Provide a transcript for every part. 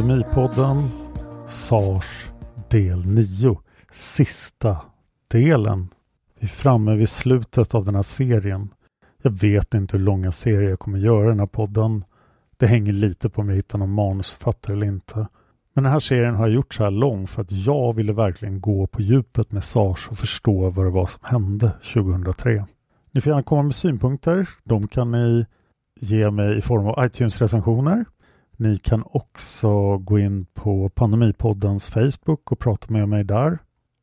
Akademipodden, Pandemipodden SARS del 9. Sista delen. Vi är framme vid slutet av den här serien. Jag vet inte hur långa serier jag kommer göra i den här podden. Det hänger lite på om jag hittar någon manusförfattare eller inte. Men den här serien har jag gjort så här lång för att jag ville verkligen gå på djupet med SARS och förstå vad det var som hände 2003. Ni får gärna komma med synpunkter. De kan ni ge mig i form av iTunes-recensioner. Ni kan också gå in på Pandemipoddens Facebook och prata med mig där.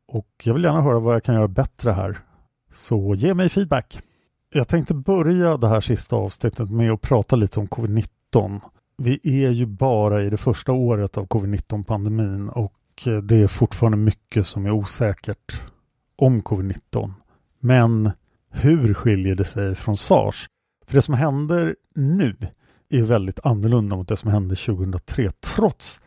Och jag vill gärna höra vad jag kan göra bättre här. Så ge mig feedback. Jag tänkte börja det här sista avsnittet med att prata lite om covid-19. Vi är ju bara i det första året av covid-19 pandemin och det är fortfarande mycket som är osäkert om covid-19. Men hur skiljer det sig från sars? För det som händer nu är väldigt annorlunda mot det som hände 2003 trots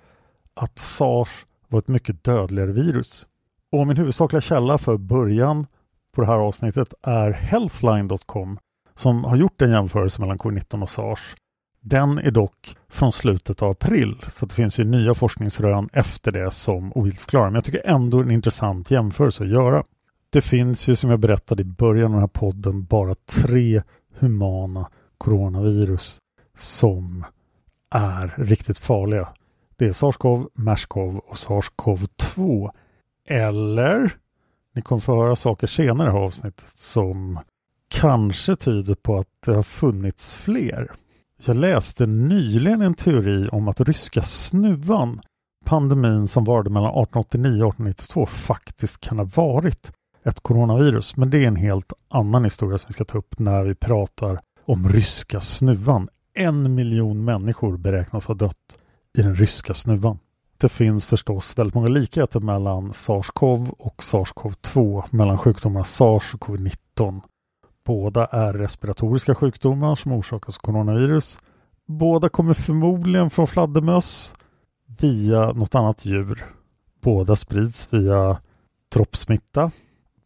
att sars var ett mycket dödligare virus. Och min huvudsakliga källa för början på det här avsnittet är Healthline.com som har gjort en jämförelse mellan covid-19 och sars. Den är dock från slutet av april så det finns ju nya forskningsrön efter det som ogiltigförklarar. Men jag tycker ändå en intressant jämförelse att göra. Det finns ju som jag berättade i början av den här podden bara tre humana coronavirus som är riktigt farliga. Det är SARS-CoV, MERS-CoV och SARS-CoV-2. Eller, ni kommer få höra saker senare i det här avsnittet som kanske tyder på att det har funnits fler. Jag läste nyligen en teori om att ryska snuvan, pandemin som varade mellan 1889 och 1892, faktiskt kan ha varit ett coronavirus. Men det är en helt annan historia som vi ska ta upp när vi pratar om ryska snuvan. En miljon människor beräknas ha dött i den ryska snuvan. Det finns förstås väldigt många likheter mellan SARS-CoV och SARS-CoV-2, mellan sjukdomarna SARS och covid-19. Båda är respiratoriska sjukdomar som orsakas av coronavirus. Båda kommer förmodligen från fladdermöss via något annat djur. Båda sprids via droppsmitta.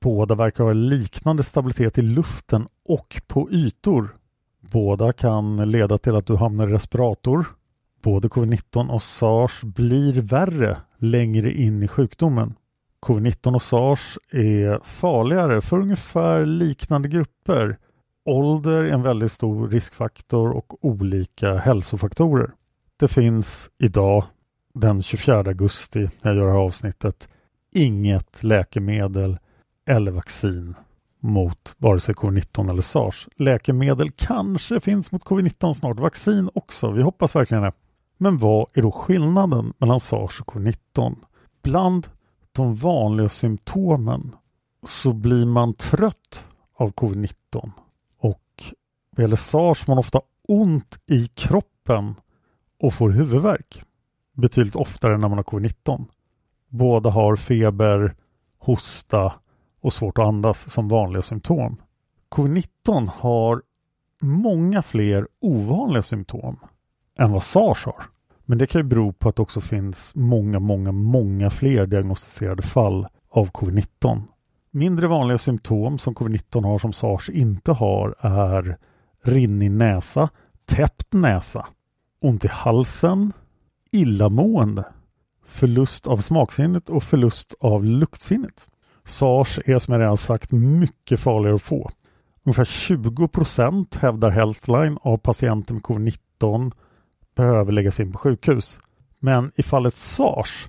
Båda verkar ha liknande stabilitet i luften och på ytor. Båda kan leda till att du hamnar i respirator. Både covid-19 och sars blir värre längre in i sjukdomen. Covid-19 och sars är farligare för ungefär liknande grupper ålder är en väldigt stor riskfaktor och olika hälsofaktorer. Det finns idag, den 24 augusti, när jag gör det här avsnittet, inget läkemedel eller vaccin mot vare sig covid-19 eller sars. Läkemedel kanske finns mot covid-19 snart, vaccin också. Vi hoppas verkligen det. Men vad är då skillnaden mellan sars och covid-19? Bland de vanliga symptomen så blir man trött av covid-19 och vad gäller sars man ofta ont i kroppen och får huvudvärk betydligt oftare än när man har covid-19. Båda har feber, hosta och svårt att andas som vanliga symptom. Covid-19 har många fler ovanliga symptom än vad sars har. Men det kan ju bero på att det också finns många, många, många fler diagnostiserade fall av covid-19. Mindre vanliga symptom som covid-19 har som sars inte har är rinnig näsa, täppt näsa, ont i halsen, illamående, förlust av smaksinnet och förlust av luktsinnet. Sars är som jag redan sagt mycket farligare att få. Ungefär 20 procent hävdar Healthline av patienter med covid-19 behöver läggas in på sjukhus. Men i fallet sars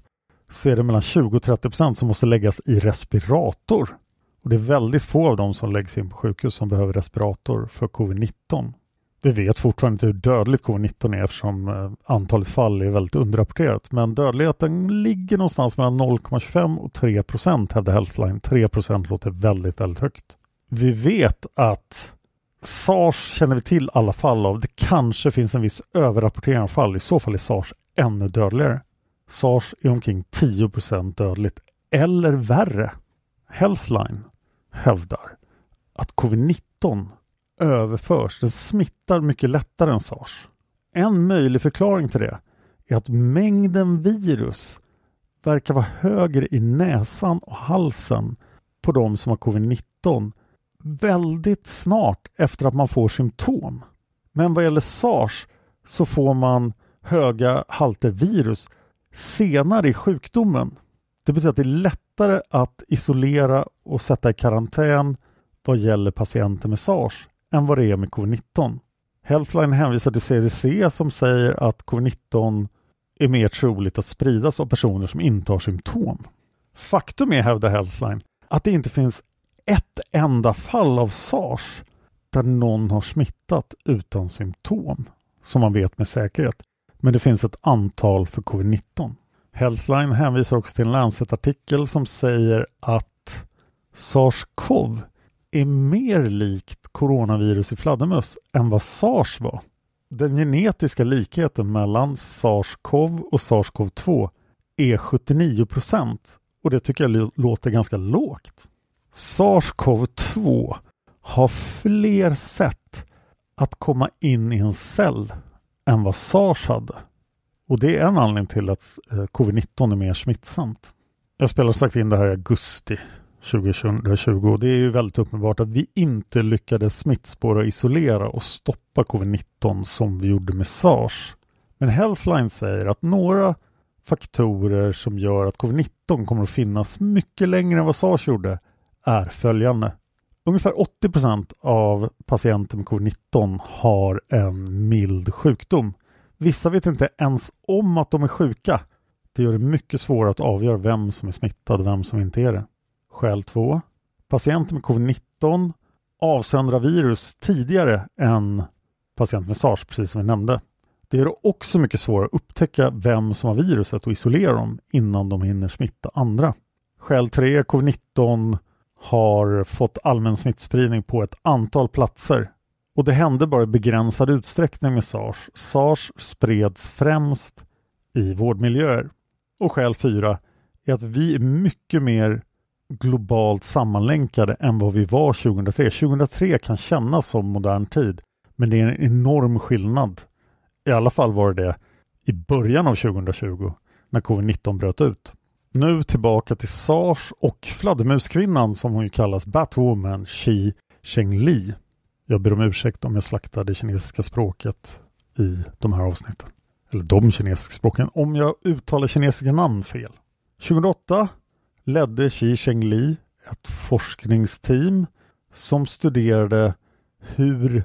så är det mellan 20 och 30 procent som måste läggas i respirator. Och Det är väldigt få av dem som läggs in på sjukhus som behöver respirator för covid-19. Vi vet fortfarande inte hur dödligt covid-19 är eftersom eh, antalet fall är väldigt underrapporterat. Men dödligheten ligger någonstans mellan 0,25 och 3 procent hävdar Healthline. 3 procent låter väldigt, väldigt högt. Vi vet att SARS känner vi till alla fall av. Det kanske finns en viss överrapportering av fall. I så fall är SARS ännu dödligare. SARS är omkring 10 procent dödligt eller värre. Healthline hävdar att covid-19 överförs, den smittar mycket lättare än sars. En möjlig förklaring till det är att mängden virus verkar vara högre i näsan och halsen på de som har covid-19 väldigt snart efter att man får symptom. Men vad gäller sars så får man höga halter virus senare i sjukdomen. Det betyder att det är lättare att isolera och sätta i karantän vad gäller patienter med sars än vad det är med covid-19. Healthline hänvisar till CDC som säger att covid-19 är mer troligt att spridas av personer som inte har symptom. Faktum är, hävdar Healthline, att det inte finns ett enda fall av sars där någon har smittat utan symptom som man vet med säkerhet. Men det finns ett antal för covid-19. Healthline hänvisar också till en Lancet-artikel som säger att sars-cov är mer likt coronavirus i fladdermöss än vad sars var. Den genetiska likheten mellan sars-cov och sars-cov-2 är 79 procent och det tycker jag låter ganska lågt. Sars-cov-2 har fler sätt att komma in i en cell än vad sars hade. Och det är en anledning till att eh, covid-19 är mer smittsamt. Jag spelar sagt in det här i augusti 2020 och det är ju väldigt uppenbart att vi inte lyckades smittspåra, isolera och stoppa covid-19 som vi gjorde med sars. Men Healthline säger att några faktorer som gör att covid-19 kommer att finnas mycket längre än vad sars gjorde är följande. Ungefär 80 procent av patienter med covid-19 har en mild sjukdom. Vissa vet inte ens om att de är sjuka. Det gör det mycket svårare att avgöra vem som är smittad och vem som inte är det. Skäl 2. Patienter med covid-19 avsöndrar virus tidigare än patienter med sars, precis som vi nämnde. Det gör det också mycket svårare att upptäcka vem som har viruset och isolera dem innan de hinner smitta andra. Skäl 3. Covid-19 har fått allmän smittspridning på ett antal platser och det hände bara i begränsad utsträckning med sars. Sars spreds främst i vårdmiljöer. Och skäl 4 är att vi är mycket mer globalt sammanlänkade än vad vi var 2003. 2003 kan kännas som modern tid, men det är en enorm skillnad. I alla fall var det det i början av 2020 när covid-19 bröt ut. Nu tillbaka till SARS och fladdermuskvinnan som hon ju kallas Batwoman Xi Chengli. Jag ber om ursäkt om jag slaktar det kinesiska språket i de här avsnitten. Eller de kinesiska språken, om jag uttalar kinesiska namn fel. 2008 ledde Xi Chengli ett forskningsteam som studerade hur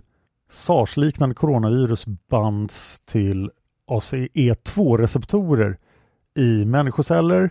SARS-liknande coronavirus bands till ACE2-receptorer i människoceller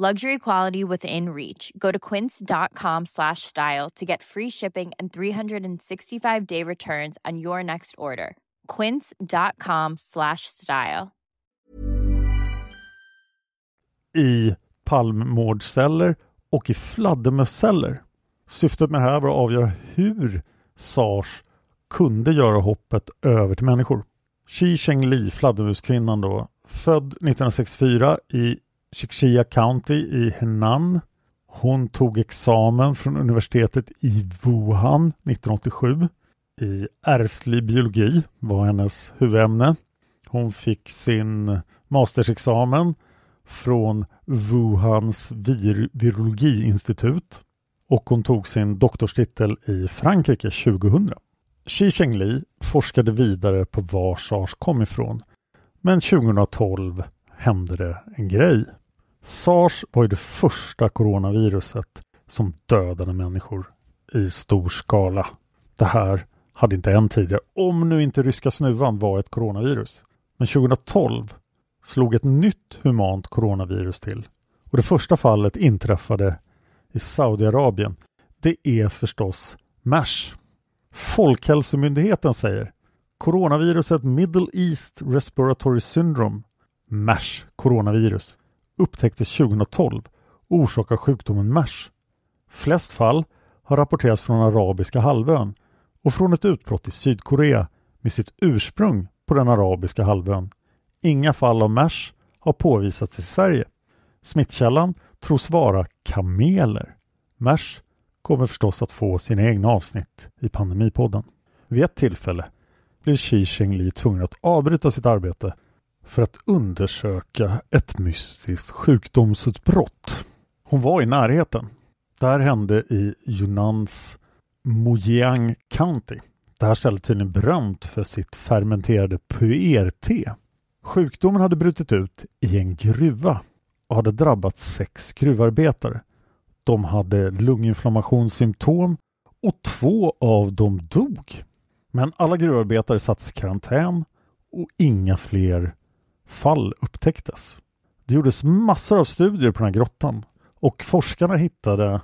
Luxury quality within reach. Go to quince.com slash style to get free shipping and 365 day returns on your next order. Quince.com slash style. i palmmårdsceller och i fladdermusceller. Syftet med det här var att avgöra hur SARS kunde göra hoppet över till människor. Xi Chengli, fladdermuskvinnan då, född 1964 i Xixia County i Henan. Hon tog examen från universitetet i Wuhan 1987. I ärftlig biologi var hennes huvudämne. Hon fick sin mastersexamen från Wuhans vir virologiinstitut och hon tog sin doktorstitel i Frankrike 2000. Xi Chengli forskade vidare på var SARS kom ifrån. Men 2012 hände det en grej. SARS var ju det första coronaviruset som dödade människor i stor skala. Det här hade inte hänt tidigare, om nu inte ryska snuvan var ett coronavirus. Men 2012 slog ett nytt humant coronavirus till. Och det första fallet inträffade i Saudiarabien. Det är förstås MERS. Folkhälsomyndigheten säger coronaviruset Middle East Respiratory Syndrome, MERS coronavirus, upptäcktes 2012 och orsakar sjukdomen MERS. Flest fall har rapporterats från arabiska halvön och från ett utbrott i Sydkorea med sitt ursprung på den arabiska halvön. Inga fall av MERS har påvisats i Sverige. Smittkällan tros vara kameler. MERS kommer förstås att få sina egna avsnitt i Pandemipodden. Vid ett tillfälle blev Xi Chengli tvungen att avbryta sitt arbete för att undersöka ett mystiskt sjukdomsutbrott. Hon var i närheten. Det här hände i Yunnans Mojiang County. Det här stället är tydligen berömt för sitt fermenterade puer-te. Sjukdomen hade brutit ut i en gruva och hade drabbat sex gruvarbetare. De hade lunginflammationssymptom och två av dem dog. Men alla gruvarbetare sattes i karantän och inga fler fall upptäcktes. Det gjordes massor av studier på den här grottan och forskarna hittade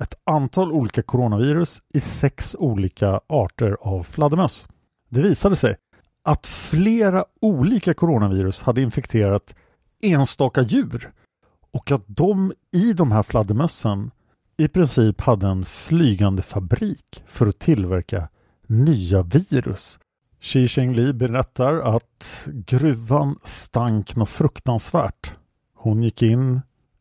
ett antal olika coronavirus i sex olika arter av fladdermöss. Det visade sig att flera olika coronavirus hade infekterat enstaka djur och att de i de här fladdermössen i princip hade en flygande fabrik för att tillverka nya virus. Xi Chengli berättar att gruvan stank något fruktansvärt. Hon gick in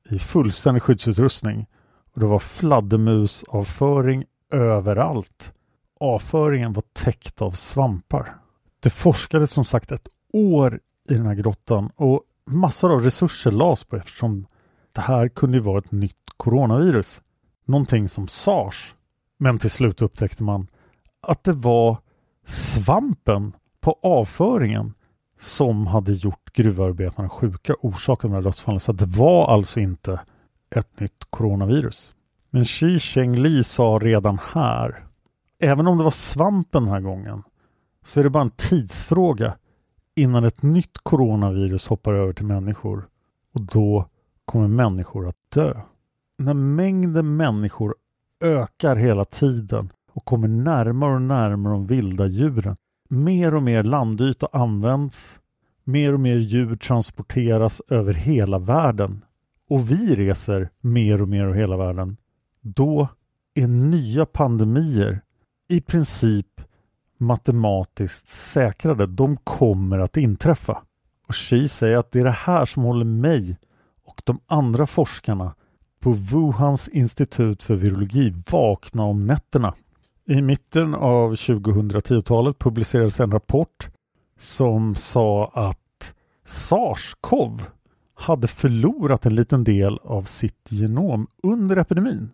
i fullständig skyddsutrustning och det var fladdermusavföring överallt. Avföringen var täckt av svampar. Det forskades som sagt ett år i den här grottan och massor av resurser lades på eftersom det här kunde vara ett nytt coronavirus. Någonting som SARS. Men till slut upptäckte man att det var svampen på avföringen som hade gjort gruvarbetarna sjuka orsakade de här dödsfallen. Så det var alltså inte ett nytt coronavirus. Men Xi Cheng-Li sa redan här, även om det var svampen den här gången, så är det bara en tidsfråga innan ett nytt coronavirus hoppar över till människor och då kommer människor att dö. När mängden människor ökar hela tiden och kommer närmare och närmare de vilda djuren. Mer och mer landyta används. Mer och mer djur transporteras över hela världen. Och vi reser mer och mer över hela världen. Då är nya pandemier i princip matematiskt säkrade. De kommer att inträffa. Och Xi säger att det är det här som håller mig och de andra forskarna på Wuhans institut för virologi vakna om nätterna. I mitten av 2010-talet publicerades en rapport som sa att SARS-CoV hade förlorat en liten del av sitt genom under epidemin.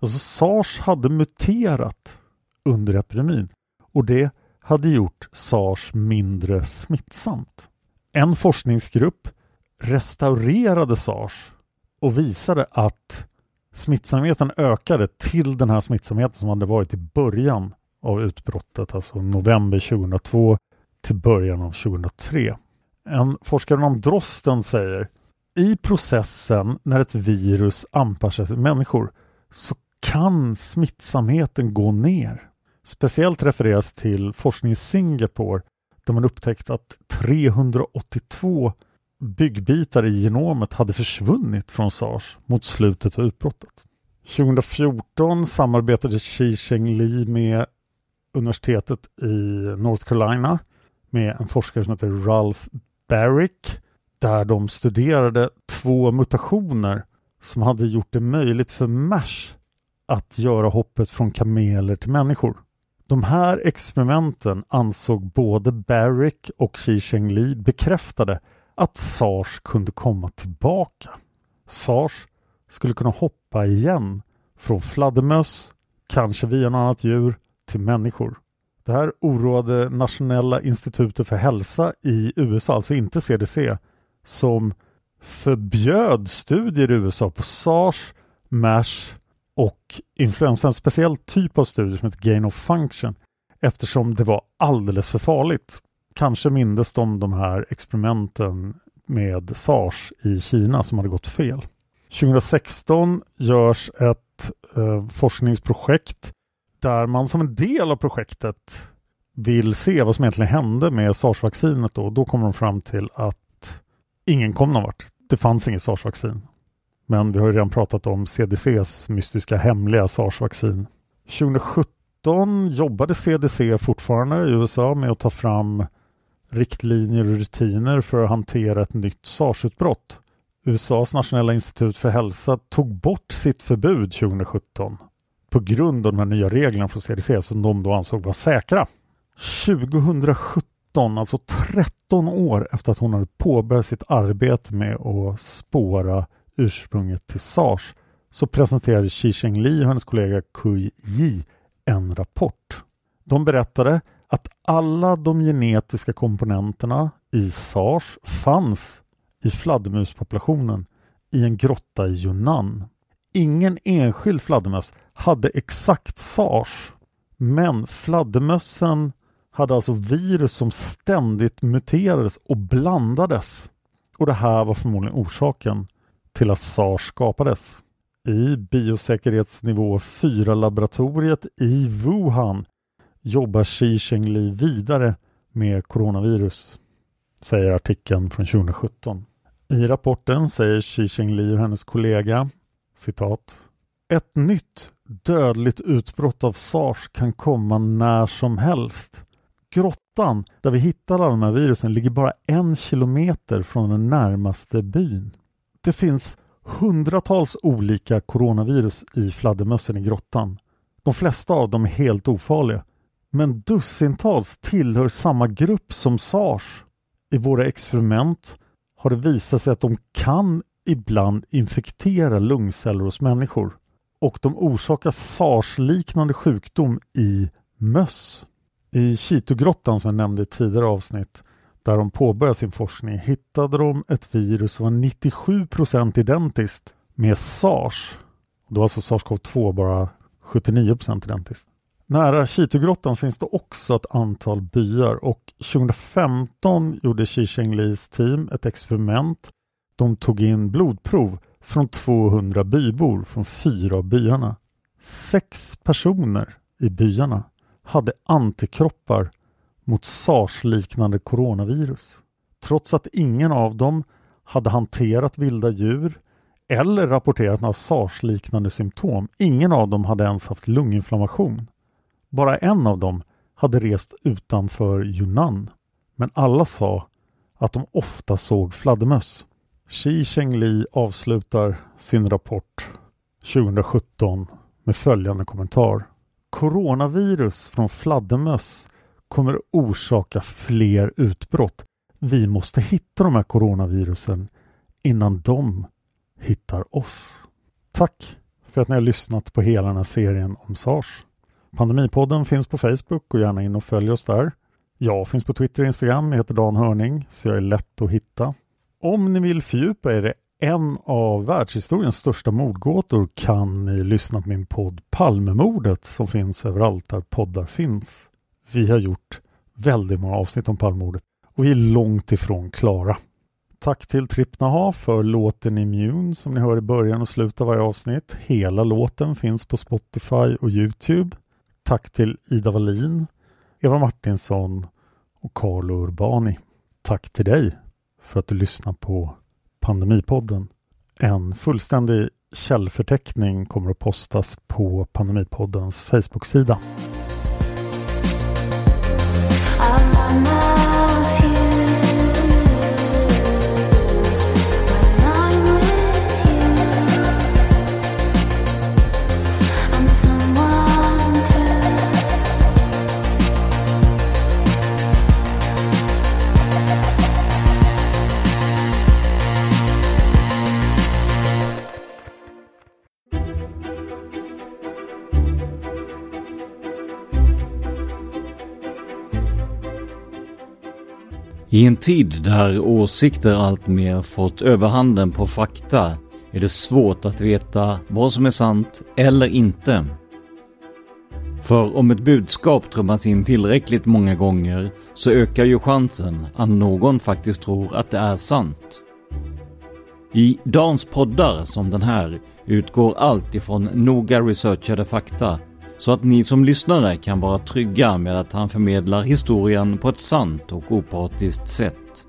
Alltså SARS hade muterat under epidemin och det hade gjort SARS mindre smittsamt. En forskningsgrupp restaurerade SARS och visade att smittsamheten ökade till den här smittsamheten som hade varit i början av utbrottet, alltså november 2002 till början av 2003. En forskare om Drosten säger i processen när ett virus anpassar sig till människor så kan smittsamheten gå ner. Speciellt refereras till forskning i Singapore där man upptäckt att 382 byggbitar i genomet hade försvunnit från SARS mot slutet av utbrottet. 2014 samarbetade Xi Cheng-Li med universitetet i North Carolina med en forskare som heter Ralph Barrick där de studerade två mutationer som hade gjort det möjligt för MERS att göra hoppet från kameler till människor. De här experimenten ansåg både Barrick och Xi Cheng-Li bekräftade att SARS kunde komma tillbaka. SARS skulle kunna hoppa igen från fladdermöss, kanske via något annat djur, till människor. Det här oroade Nationella institutet för hälsa i USA, alltså inte CDC, som förbjöd studier i USA på SARS, MERS och influensa, en speciell typ av studier som heter Gain of Function eftersom det var alldeles för farligt. Kanske mindes de de här experimenten med SARS i Kina som hade gått fel. 2016 görs ett eh, forskningsprojekt där man som en del av projektet vill se vad som egentligen hände med SARS-vaccinet. Då. då kommer de fram till att ingen kom någon vart. Det fanns inget SARS-vaccin. Men vi har redan pratat om CDCs mystiska hemliga SARS-vaccin. 2017 jobbade CDC fortfarande i USA med att ta fram riktlinjer och rutiner för att hantera ett nytt SARS-utbrott. USAs nationella institut för hälsa tog bort sitt förbud 2017 på grund av de här nya reglerna från CDC som de då ansåg vara säkra. 2017, alltså 13 år efter att hon hade påbörjat sitt arbete med att spåra ursprunget till SARS så presenterade Xi Cheng-Li och hennes kollega Kui Yi en rapport. De berättade att alla de genetiska komponenterna i SARS fanns i fladdermuspopulationen i en grotta i Yunnan. Ingen enskild fladdermöss hade exakt SARS men fladdermössen hade alltså virus som ständigt muterades och blandades. Och det här var förmodligen orsaken till att SARS skapades. I biosäkerhetsnivå 4-laboratoriet i Wuhan jobbar Xi Zhengli vidare med coronavirus, säger artikeln från 2017. I rapporten säger Xi Zhengli och hennes kollega citat Ett nytt dödligt utbrott av SARS kan komma när som helst. Grottan där vi hittade alla de här virusen ligger bara en kilometer från den närmaste byn. Det finns hundratals olika coronavirus i fladdermössen i grottan. De flesta av dem är helt ofarliga. Men dussintals tillhör samma grupp som SARS. I våra experiment har det visat sig att de kan ibland infektera lungceller hos människor och de orsakar SARS-liknande sjukdom i möss. I Kitogrottan som jag nämnde i tidigare avsnitt där de påbörjade sin forskning hittade de ett virus som var 97% identiskt med sars. Då var alltså sars-cov-2 bara 79% identiskt. Nära Kitogrottan finns det också ett antal byar och 2015 gjorde Xi Shenglis team ett experiment. De tog in blodprov från 200 bybor från fyra av byarna. Sex personer i byarna hade antikroppar mot sars-liknande coronavirus. Trots att ingen av dem hade hanterat vilda djur eller rapporterat några sars-liknande symptom. Ingen av dem hade ens haft lunginflammation. Bara en av dem hade rest utanför Yunnan. Men alla sa att de ofta såg fladdermöss. Xi Chengli avslutar sin rapport 2017 med följande kommentar. Coronavirus från fladdermöss kommer orsaka fler utbrott. Vi måste hitta de här coronavirusen innan de hittar oss. Tack för att ni har lyssnat på hela den här serien om SARS. Pandemipodden finns på Facebook och gärna in och följ oss där. Jag finns på Twitter och Instagram, jag heter Dan Hörning, så jag är lätt att hitta. Om ni vill fördjupa er i en av världshistoriens största mordgåtor kan ni lyssna på min podd Palmemordet som finns överallt där poddar finns. Vi har gjort väldigt många avsnitt om Palmemordet och vi är långt ifrån klara. Tack till Trippnaha för låten Immune som ni hör i början och slutet av varje avsnitt. Hela låten finns på Spotify och Youtube. Tack till Ida Wallin, Eva Martinsson och Carlo Urbani. Tack till dig för att du lyssnar på Pandemipodden. En fullständig källförteckning kommer att postas på Pandemipoddens Facebook-sida. I en tid där åsikter alltmer fått överhanden på fakta är det svårt att veta vad som är sant eller inte. För om ett budskap trummas in tillräckligt många gånger så ökar ju chansen att någon faktiskt tror att det är sant. I dagens poddar som den här utgår allt ifrån noga researchade fakta så att ni som lyssnare kan vara trygga med att han förmedlar historien på ett sant och opartiskt sätt.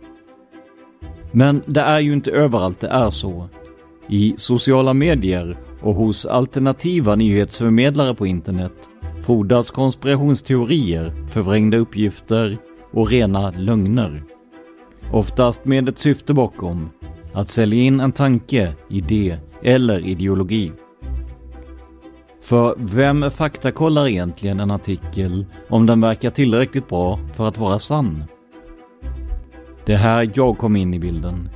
Men det är ju inte överallt det är så. I sociala medier och hos alternativa nyhetsförmedlare på internet frodas konspirationsteorier, förvrängda uppgifter och rena lögner. Oftast med ett syfte bakom, att sälja in en tanke, idé eller ideologi. För vem faktakollar egentligen en artikel om den verkar tillräckligt bra för att vara sann? Det är här jag kom in i bilden.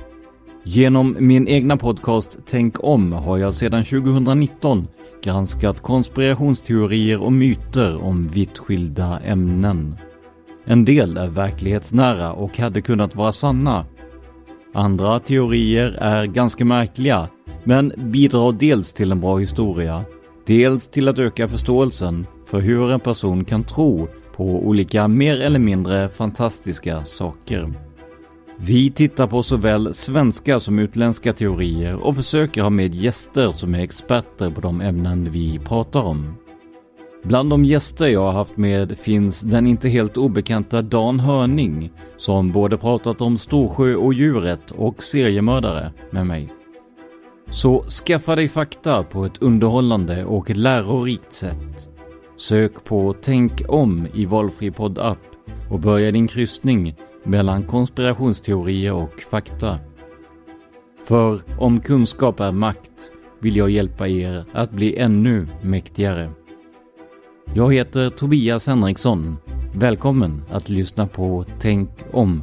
Genom min egna podcast Tänk om har jag sedan 2019 granskat konspirationsteorier och myter om vitt skilda ämnen. En del är verklighetsnära och hade kunnat vara sanna. Andra teorier är ganska märkliga, men bidrar dels till en bra historia Dels till att öka förståelsen för hur en person kan tro på olika mer eller mindre fantastiska saker. Vi tittar på såväl svenska som utländska teorier och försöker ha med gäster som är experter på de ämnen vi pratar om. Bland de gäster jag har haft med finns den inte helt obekanta Dan Hörning som både pratat om Storsjö och djuret och seriemördare med mig. Så skaffa dig fakta på ett underhållande och lärorikt sätt. Sök på Tänk om i valfri poddapp och börja din kryssning mellan konspirationsteorier och fakta. För om kunskap är makt vill jag hjälpa er att bli ännu mäktigare. Jag heter Tobias Henriksson. Välkommen att lyssna på Tänk om.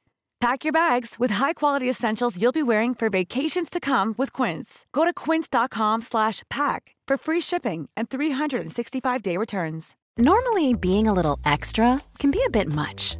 Pack your bags with high-quality essentials you'll be wearing for vacations to come with Quince. Go to quince.com slash pack for free shipping and 365-day returns. Normally, being a little extra can be a bit much,